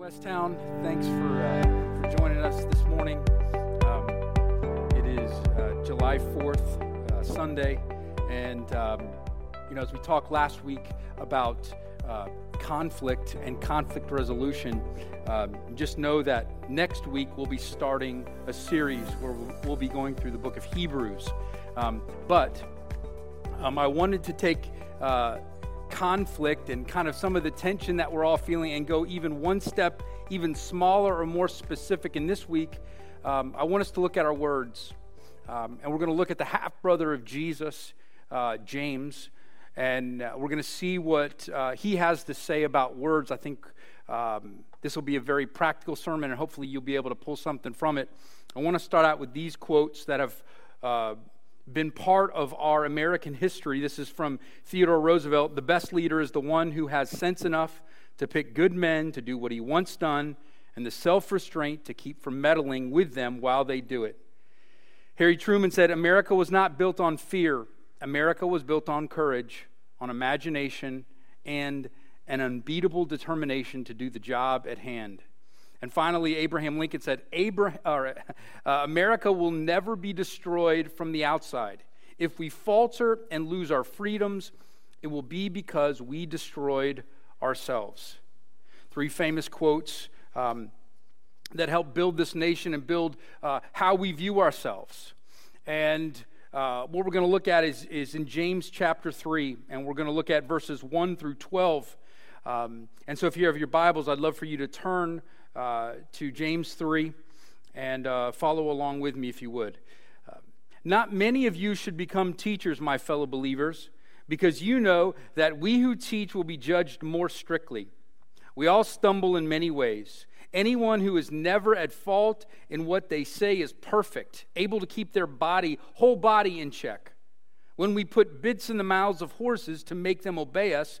Westtown, thanks for, uh, for joining us this morning. Um, it is uh, July 4th, uh, Sunday, and um, you know, as we talked last week about uh, conflict and conflict resolution, um, just know that next week we'll be starting a series where we'll be going through the book of Hebrews. Um, but um, I wanted to take uh, conflict and kind of some of the tension that we're all feeling and go even one step even smaller or more specific. In this week um, i want us to look at our words. Um, and we're going to look at the half brother of jesus uh, james. And uh, we're going to see what uh, he has to say about words. I think um, this will be a very practical sermon and hopefully you'll be able to pull something from it. I want to start out with these quotes that have uh, been part of our American history. This is from Theodore Roosevelt. The best leader is the one who has sense enough to pick good men to do what he wants done and the self restraint to keep from meddling with them while they do it. Harry Truman said America was not built on fear, America was built on courage, on imagination, and an unbeatable determination to do the job at hand. And finally, Abraham Lincoln said, uh, America will never be destroyed from the outside. If we falter and lose our freedoms, it will be because we destroyed ourselves. Three famous quotes um, that help build this nation and build uh, how we view ourselves. And uh, what we're going to look at is, is in James chapter 3, and we're going to look at verses 1 through 12. Um, and so if you have your Bibles, I'd love for you to turn uh, to James 3 and uh, follow along with me if you would. Uh, Not many of you should become teachers, my fellow believers, because you know that we who teach will be judged more strictly. We all stumble in many ways. Anyone who is never at fault in what they say is perfect, able to keep their body, whole body in check. When we put bits in the mouths of horses to make them obey us,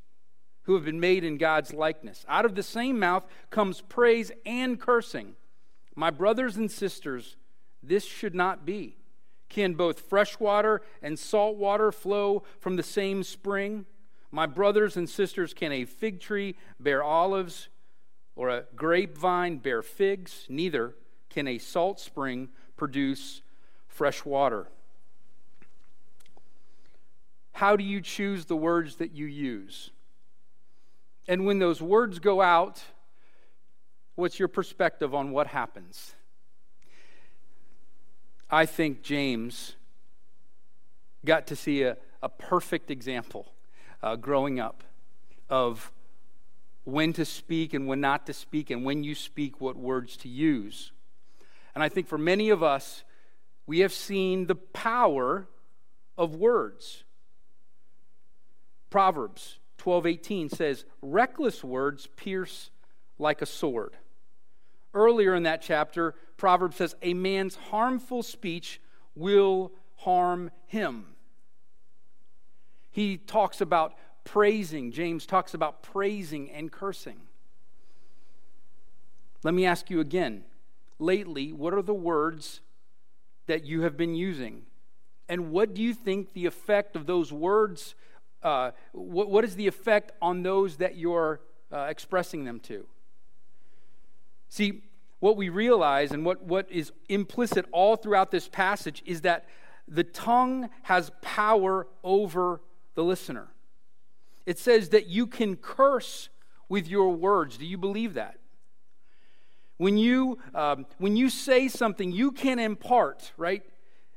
who have been made in God's likeness. Out of the same mouth comes praise and cursing. My brothers and sisters, this should not be. Can both fresh water and salt water flow from the same spring? My brothers and sisters, can a fig tree bear olives or a grapevine bear figs? Neither can a salt spring produce fresh water. How do you choose the words that you use? And when those words go out, what's your perspective on what happens? I think James got to see a, a perfect example uh, growing up of when to speak and when not to speak, and when you speak, what words to use. And I think for many of us, we have seen the power of words. Proverbs 12:18 says, "Reckless words pierce like a sword." Earlier in that chapter, Proverbs says, "A man's harmful speech will harm him." He talks about praising. James talks about praising and cursing. Let me ask you again. Lately, what are the words that you have been using? And what do you think the effect of those words uh, what, what is the effect on those that you're uh, expressing them to? See, what we realize and what, what is implicit all throughout this passage is that the tongue has power over the listener. It says that you can curse with your words. Do you believe that? When you, um, when you say something, you can impart, right?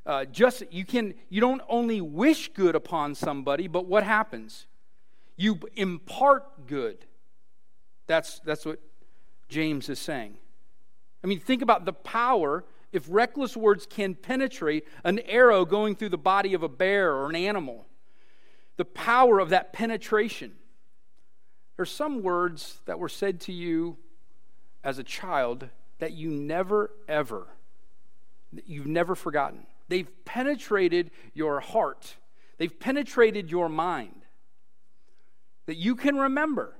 Uh, just you can you don't only wish good upon somebody, but what happens? You impart good. That's that's what James is saying. I mean, think about the power if reckless words can penetrate an arrow going through the body of a bear or an animal. The power of that penetration. There's some words that were said to you as a child that you never ever that you've never forgotten. They've penetrated your heart. They've penetrated your mind. That you can remember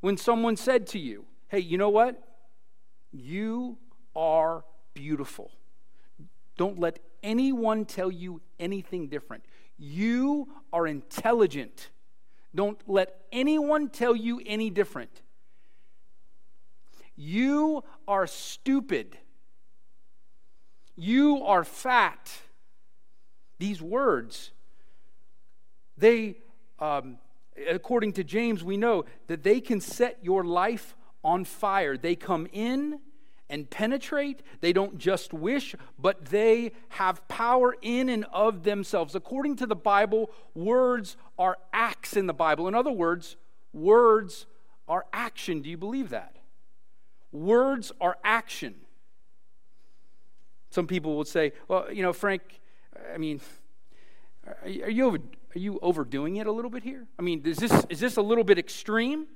when someone said to you, "Hey, you know what? You are beautiful. Don't let anyone tell you anything different. You are intelligent. Don't let anyone tell you any different. You are stupid. You are fat. These words, they, um, according to James, we know that they can set your life on fire. They come in and penetrate. They don't just wish, but they have power in and of themselves. According to the Bible, words are acts in the Bible. In other words, words are action. Do you believe that? Words are action. Some people will say, well, you know, Frank, I mean, are you, over, are you overdoing it a little bit here? I mean, is this, is this a little bit extreme?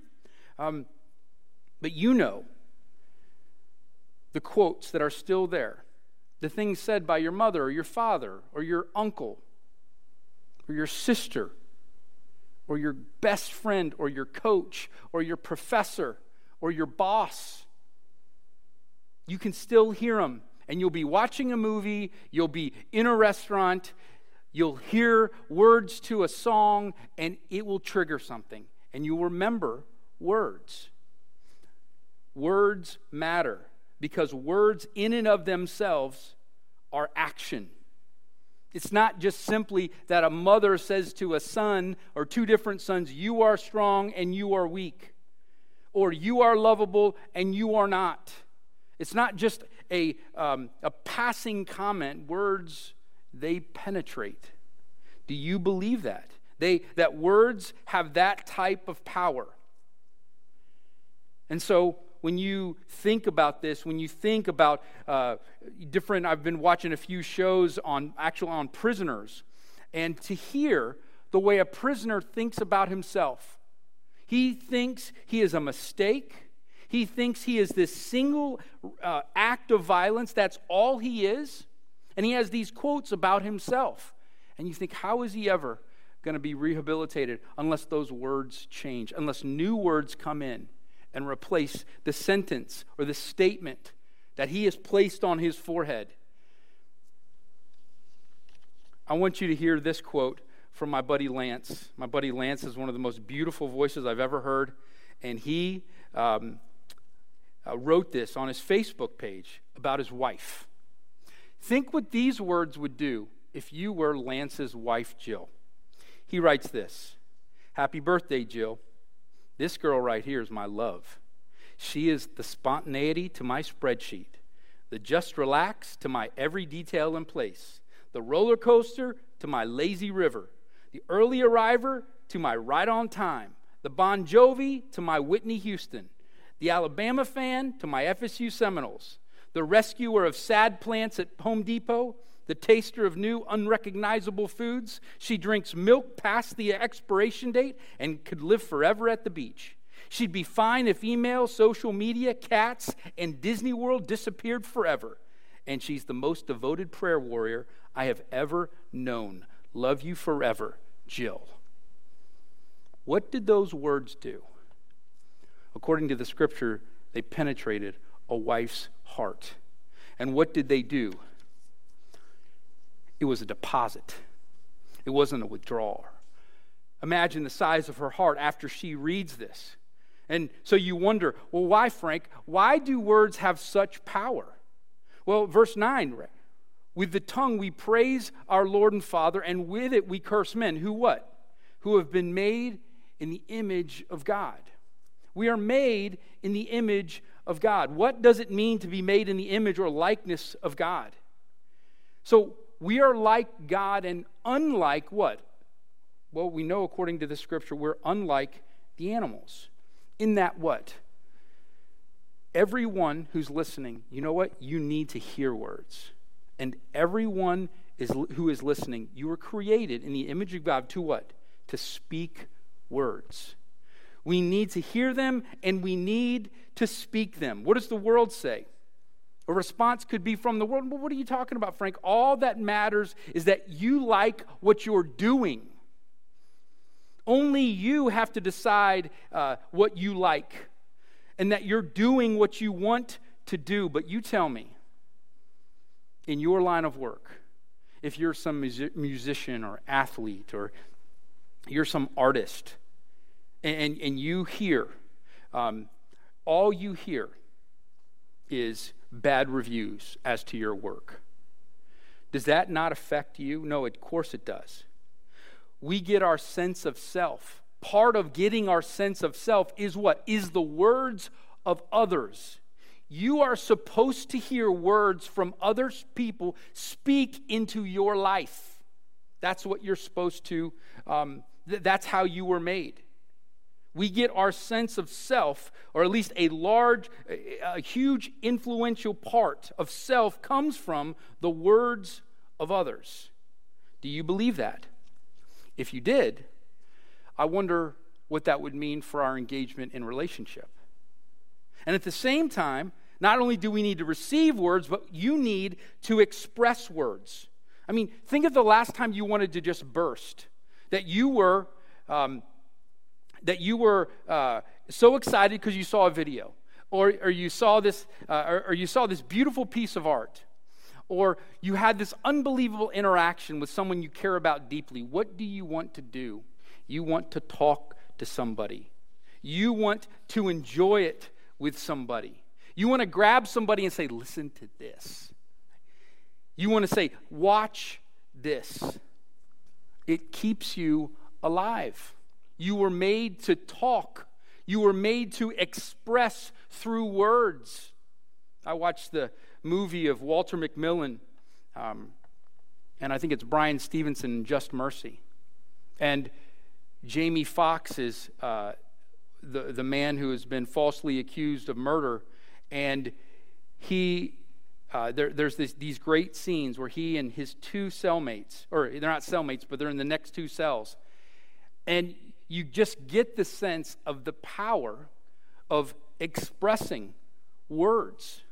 Um, but you know the quotes that are still there, the things said by your mother or your father or your uncle or your sister or your best friend or your coach or your professor or your boss. You can still hear them. And you'll be watching a movie, you'll be in a restaurant, you'll hear words to a song, and it will trigger something. And you'll remember words. Words matter because words, in and of themselves, are action. It's not just simply that a mother says to a son or two different sons, You are strong and you are weak, or You are lovable and you are not. It's not just a, um, a passing comment. Words, they penetrate. Do you believe that? They, that words have that type of power. And so when you think about this, when you think about uh, different, I've been watching a few shows on actually on prisoners, and to hear the way a prisoner thinks about himself. He thinks he is a mistake. He thinks he is this single uh, act of violence. That's all he is. And he has these quotes about himself. And you think, how is he ever going to be rehabilitated unless those words change, unless new words come in? and replace the sentence or the statement that he has placed on his forehead. I want you to hear this quote from my buddy Lance. My buddy Lance is one of the most beautiful voices I've ever heard, and he um, uh, wrote this on his Facebook page about his wife. Think what these words would do if you were Lance's wife, Jill. He writes this Happy birthday, Jill. This girl right here is my love. She is the spontaneity to my spreadsheet, the just relax to my every detail in place, the roller coaster to my lazy river, the early arriver to my right on time, the Bon Jovi to my Whitney Houston, the Alabama fan to my FSU Seminoles, the rescuer of sad plants at Home Depot the taster of new, unrecognizable foods. She drinks milk past the expiration date and could live forever at the beach. She'd be fine if email, social media, cats, and Disney World disappeared forever. And she's the most devoted prayer warrior I have ever known. Love you forever, Jill. What did those words do? According to the scripture, they penetrated a wife's heart. And what did they do? it was a deposit, it wasn't a withdrawal. Imagine the size of her heart after she reads this. And so you wonder, well, why, Frank? Why do words have such power? Well, verse 9, with the tongue we praise our Lord and Father, and with it we curse men. Who what? Who have been made in the image of God. We are made in the image of God. What does it mean to be made in the image or likeness of God? So, we are like God and unlike what? Well, we know according to the scripture, we're unlike the animals. In that what? Everyone who's listening, you know what? You need to hear words. And everyone is, who is listening, you were created in the image of God to what? To speak words. We need to hear them and we need to speak them. What does the world say? A response could be from the world. Well, what are you talking about, Frank? All that matters is that you like what you're doing. Only you have to decide uh, what you like and that you're doing what you want to do. But you tell me, in your line of work, if you're some musician or athlete or you're some artist, and, and you hear, um, all you hear is bad reviews as to your work. Does that not affect you? No, of course it does. We get our sense of self. Part of getting our sense of self is what? Is the words of others. You are supposed to hear words from other people speak into your life. That's what you're supposed to, um, th- that's how you were made we get our sense of self, or at least a large, a huge influential part of self comes from the words of others. Do you believe that? If you did, I wonder what that would mean for our engagement in relationship. And at the same time, not only do we need to receive words, but you need to express words. I mean, think of the last time you wanted to just burst, that you were. Um, that you were uh, so excited because you saw a video, or, or you saw this, uh, or, or you saw this beautiful piece of art, or you had this unbelievable interaction with someone you care about deeply. What do you want to do? You want to talk to somebody. You want to enjoy it with somebody. You want to grab somebody and say, Listen to this. You want to say, Watch this. It keeps you alive. You were made to talk, you were made to express through words. I watched the movie of Walter McMillian, um, and I think it's Bryan Stevenson, Just Mercy. And Jamie Foxx is uh, the, the man who has been falsely accused of murder. And he, uh, there, there's this, these great scenes where he and his two cellmates, or they're not cellmates, but they're in the next two cells. And you just get the sense of the power of expressing words,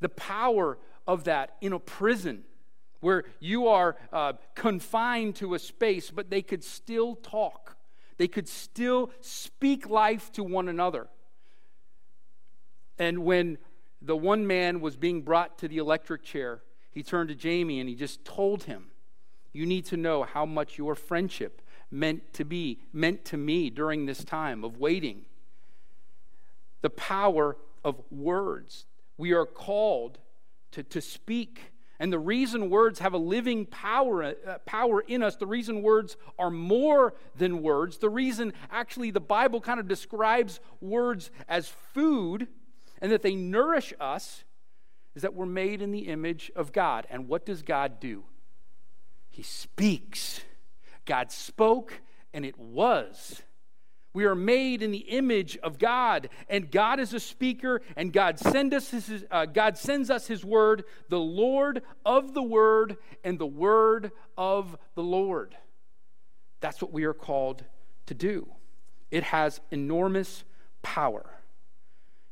the power of that in a prison where you are uh, confined to a space, but they could still talk. They could still speak life to one another. And when the one man was being brought to the electric chair, he turned to Jamie and he just told him, You need to know how much your friendship meant to be, meant to me during this time of waiting. The power of words. We are called to, to speak. And the reason words have a living power, uh, power in us, the reason words are more than words, the reason actually the Bible kind of describes words as food and that they nourish us is that we're made in the image of God. And what does God do? He speaks. God spoke, and it was. We are made in the image of God, and God is a speaker, and God, send us his, uh, God sends us His word, the Lord of the word, and the word of the Lord. That's what we are called to do. It has enormous power.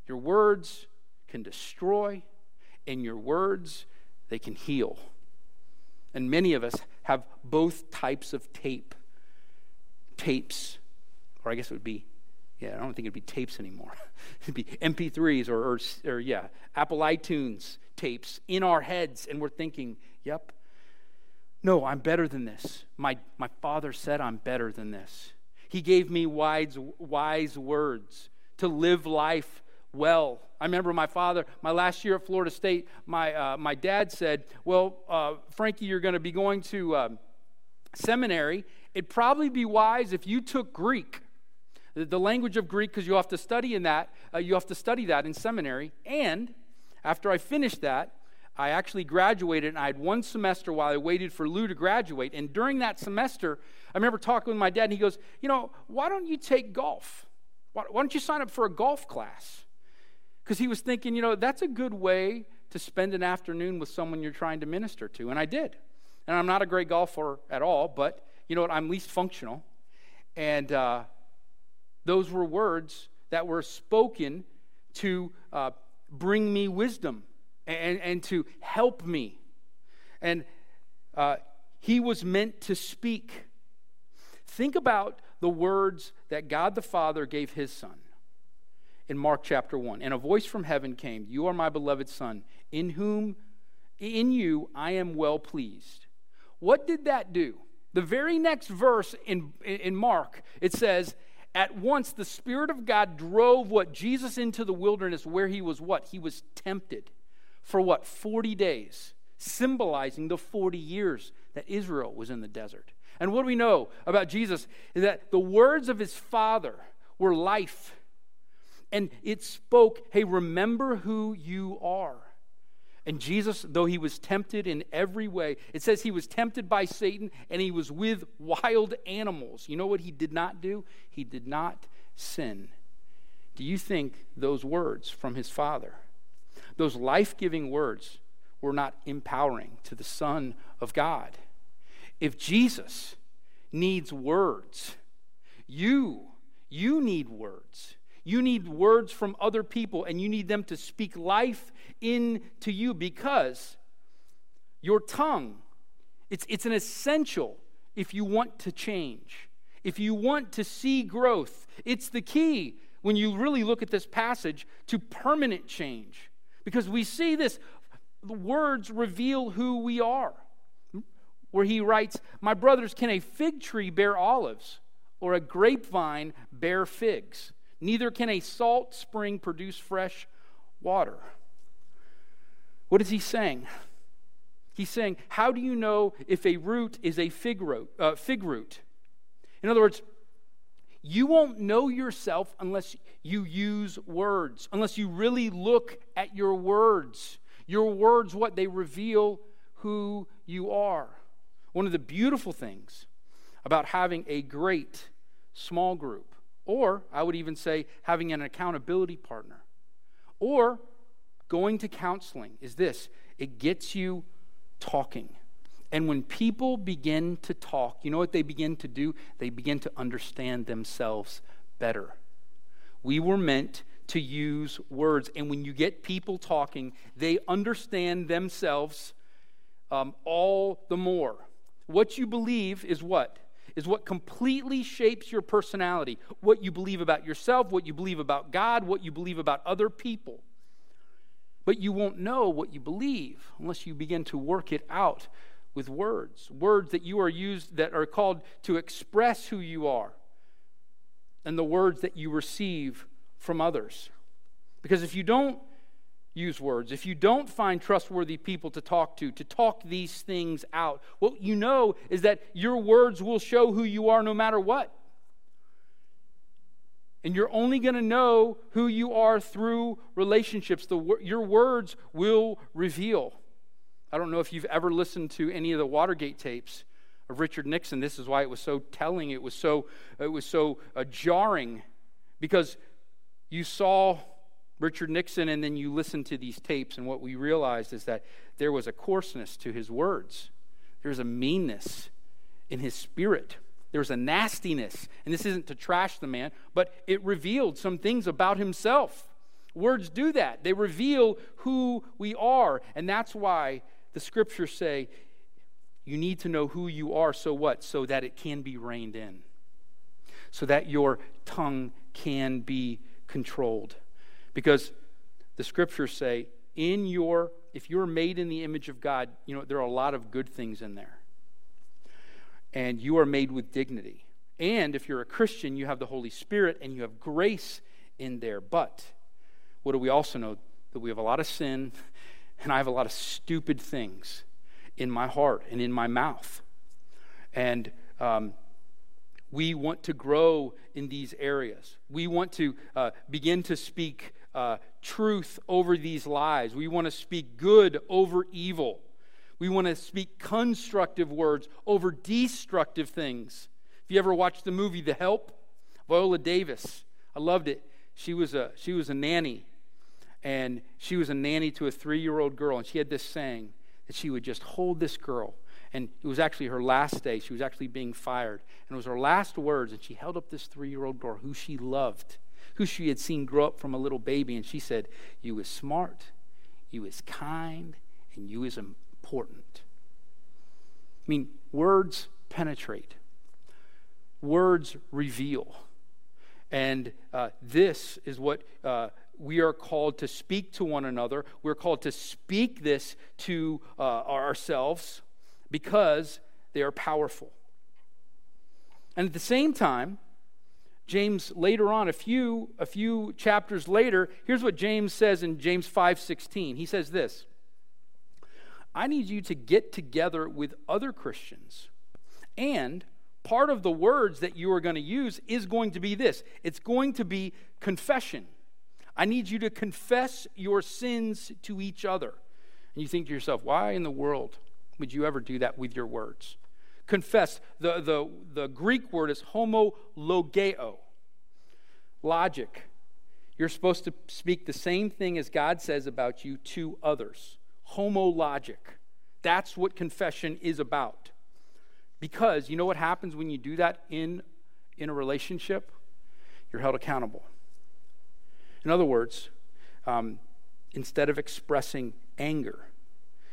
Your words can destroy, and your words, they can heal. And many of us have both types of tape tapes, or I guess it would be, yeah, I don't think it'd be tapes anymore. it'd be MP3s or, or, or, yeah, Apple iTunes tapes in our heads, and we're thinking, yep, no, I'm better than this. My, my father said I'm better than this. He gave me wise, wise words to live life well. I remember my father, my last year at Florida State, my, uh, my dad said, Well, uh, Frankie, you're going to be going to um, seminary. It'd probably be wise if you took Greek, the, the language of Greek, because you have to study in that. Uh, you have to study that in seminary. And after I finished that, I actually graduated, and I had one semester while I waited for Lou to graduate. And during that semester, I remember talking with my dad, and he goes, You know, why don't you take golf? Why, why don't you sign up for a golf class? Because he was thinking, you know, that's a good way to spend an afternoon with someone you're trying to minister to. And I did. And I'm not a great golfer at all, but you know what? I'm least functional. And uh, those were words that were spoken to uh, bring me wisdom and, and to help me. And uh, he was meant to speak. Think about the words that God the Father gave his son in Mark chapter 1. And a voice from heaven came, You are my beloved son, in whom in you I am well pleased. What did that do? The very next verse in, in Mark, it says, At once the Spirit of God drove what? Jesus into the wilderness where he was what? He was tempted for what? 40 days, symbolizing the 40 years that Israel was in the desert. And what do we know about Jesus is that the words of his Father were life. And it spoke, hey, remember who you are. And Jesus, though he was tempted in every way, it says he was tempted by Satan and he was with wild animals. You know what he did not do? He did not sin. Do you think those words from his Father those life giving words were not empowering to the Son of God. If Jesus needs words, you, you need words. You need words from other people, and you need them to speak life into you because your tongue, it's, it's an essential if you want to change, if you want to see growth. It's the key when you really look at this passage to permanent change. Because we see this, the words reveal who we are. Where he writes, My brothers, can a fig tree bear olives or a grapevine bear figs? Neither can a salt spring produce fresh water. What is he saying? He's saying, How do you know if a root is a fig root? Uh, fig root? In other words, you won't know yourself unless you use words, unless you really look at your words. Your words, what they reveal who you are. One of the beautiful things about having a great small group, or I would even say having an accountability partner, or going to counseling, is this it gets you talking. And when people begin to talk, you know what they begin to do? They begin to understand themselves better. We were meant to use words. And when you get people talking, they understand themselves um, all the more. What you believe is what? Is what completely shapes your personality. What you believe about yourself, what you believe about God, what you believe about other people. But you won't know what you believe unless you begin to work it out with words, words that you are used that are called to express who you are, and the words that you receive from others. Because if you don't use words, if you don't find trustworthy people to talk to, to talk these things out, what you know is that your words will show who you are no matter what. And you're only going to know who you are through relationships. The, your words will reveal. I don't know if you've ever listened to any of the Watergate tapes of Richard Nixon. This is why it was so telling. It was so, it was so uh, jarring because you saw Richard Nixon and then you listen to these tapes, and what we realized is that there was a coarseness to his words, there's a meanness in his spirit. There was a nastiness, and this isn't to trash the man, but it revealed some things about himself. Words do that. They reveal who we are, and that's why the scriptures say you need to know who you are so what? So that it can be reined in, so that your tongue can be controlled. Because the scriptures say, in your, if you're made in the image of God, you know, there are a lot of good things in there. And you are made with dignity. And if you're a Christian, you have the Holy Spirit and you have grace in there. But what do we also know? That we have a lot of sin and I have a lot of stupid things in my heart and in my mouth. And um, we want to grow in these areas. We want to uh, begin to speak uh, truth over these lies. We want to speak good over evil. We want to speak constructive words over destructive things. If you ever watched the movie The Help, Viola Davis, I loved it. She was a, she was a nanny, and she was a nanny to a three year old girl, and she had this saying that she would just hold this girl. And it was actually her last day. She was actually being fired. And it was her last words, and she held up this three year old girl who she loved, who she had seen grow up from a little baby, and she said, You was smart, you was kind, and you was important. I mean, words penetrate, words reveal. And uh, this is what uh, we are called to speak to one another. We're called to speak this to uh, ourselves because they are powerful. And at the same time, James later on, a few, a few chapters later, here's what James says in James 5:16. He says this: I need you to get together with other Christians. And part of the words that you are going to use is going to be this it's going to be confession. I need you to confess your sins to each other. And you think to yourself, why in the world would you ever do that with your words? Confess. The, the, the Greek word is homologeo, logic. You're supposed to speak the same thing as God says about you to others homologic. That's what confession is about. Because you know what happens when you do that in, in a relationship? You're held accountable. In other words, um, instead of expressing anger,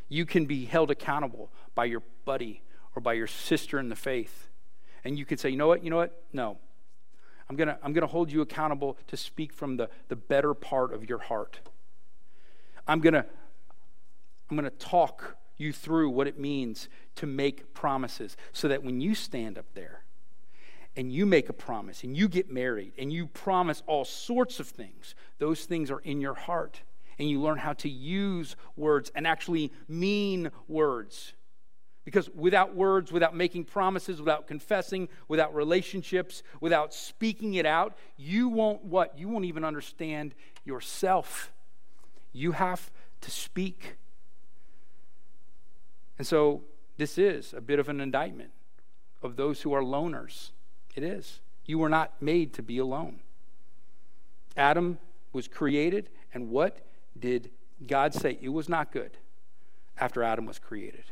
you can be held accountable by your buddy or by your sister in the faith. And you can say, you know what, you know what? No. I'm going to I'm to hold you accountable to speak from the, the better part of your heart. I'm going to I'm going to talk you through what it means to make promises so that when you stand up there and you make a promise and you get married and you promise all sorts of things, those things are in your heart. And you learn how to use words and actually mean words. Because without words, without making promises, without confessing, without relationships, without speaking it out, you won't what? You won't even understand yourself. You have to speak and so this is a bit of an indictment of those who are loners. It is. You were not made to be alone. Adam was created, and what did God say? It was not good after Adam was created.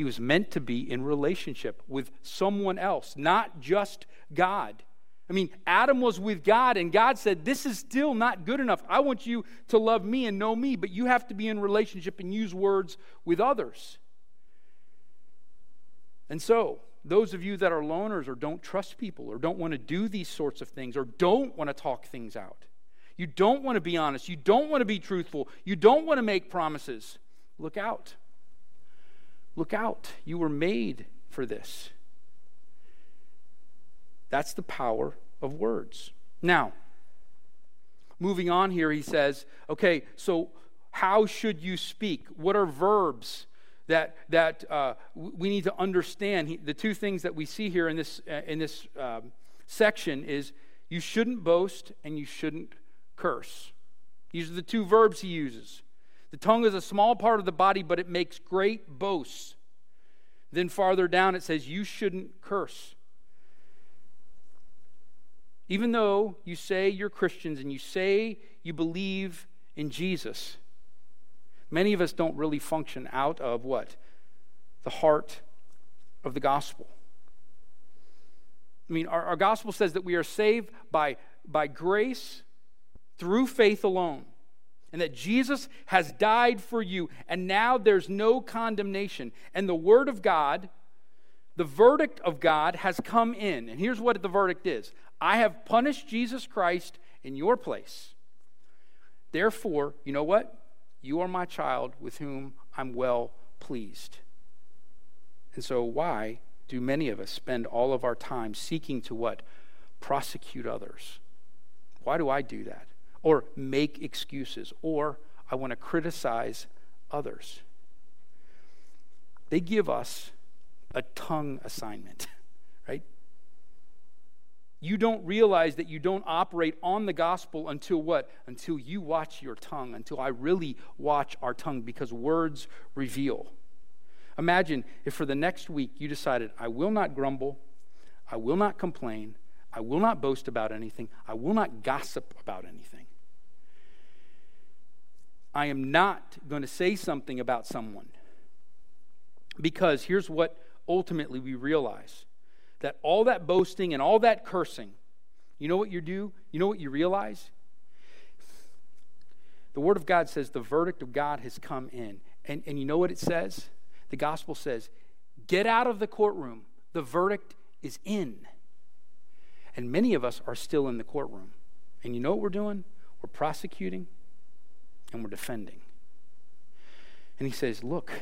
He was meant to be in relationship with someone else, not just God. I mean, Adam was with God, and God said, This is still not good enough. I want you to love me and know me, but you have to be in relationship and use words with others. And so, those of you that are loners or don't trust people or don't want to do these sorts of things or don't want to talk things out, you don't want to be honest, you don't want to be truthful, you don't want to make promises, look out. Look out. You were made for this. That's the power of words. Now, moving on here, he says, okay, so how should you speak? What are verbs? that, that uh, we need to understand. He, the two things that we see here in this, uh, in this um, section is you shouldn't boast and you shouldn't curse. These are the two verbs he uses. The tongue is a small part of the body, but it makes great boasts. Then farther down it says, You shouldn't curse. Even though you say you're Christians and you say you believe in Jesus, Many of us don't really function out of what? The heart of the gospel. I mean, our, our gospel says that we are saved by, by grace through faith alone, and that Jesus has died for you, and now there's no condemnation. And the Word of God, the verdict of God, has come in. And here's what the verdict is I have punished Jesus Christ in your place. Therefore, you know what? You are my child with whom I'm well pleased. And so, why do many of us spend all of our time seeking to what? Prosecute others. Why do I do that? Or make excuses. Or I want to criticize others. They give us a tongue assignment, right? you don't realize that you don't operate on the gospel until what? Until you watch your tongue, until I really watch our tongue, because words reveal. Imagine if for the next week you decided, I will not grumble, I will not complain, I will not boast about anything, I will not gossip about anything. I am not going to say something about someone. Because here's what ultimately we realize that all that boasting and all that cursing, you know what you do? You know what you realize? The Word of God says the verdict of God has come in. And, and you know what it says? The gospel says, get out of the courtroom. The verdict is in. And many of us are still in the courtroom. And you know what we're doing? We're prosecuting and we're defending. And he says, look,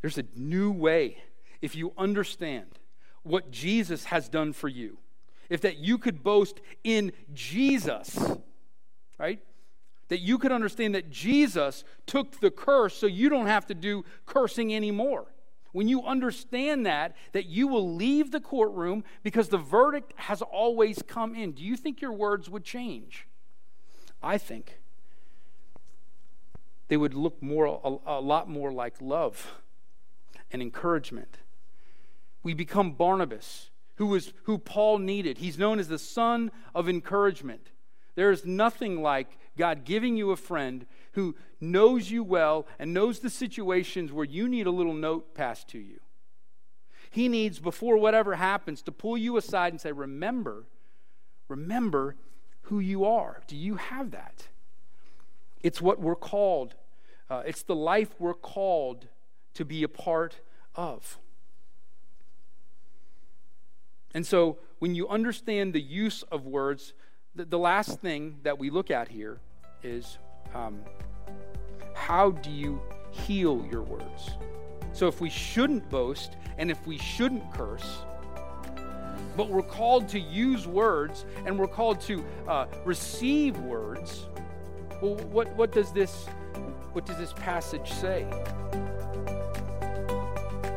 there's a new way if you understand what Jesus has done for you. If that you could boast in Jesus, right? That you could understand that Jesus took the curse so you don't have to do cursing anymore. When you understand that, that you will leave the courtroom because the verdict has always come in. Do you think your words would change? I think they would look more a, a lot more like love and encouragement we become Barnabas, who was who Paul needed. He's known as the son of encouragement. There is nothing like God giving you a friend who knows you well and knows the situations where you need a little note passed to you. He needs, before whatever happens, to pull you aside and say, Remember, remember who you are. Do you have that? It's what we're called, uh, it's the life we're called to be a part of. And so, when you understand the use of words, the, the last thing that we look at here is um, how do you heal your words? So, if we shouldn't boast and if we shouldn't curse, but we're called to use words and we're called to uh, receive words, well, what, what does this what does this passage say?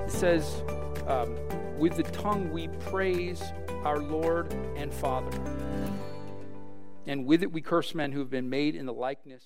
It says. Um, with the tongue we praise our Lord and Father. And with it we curse men who have been made in the likeness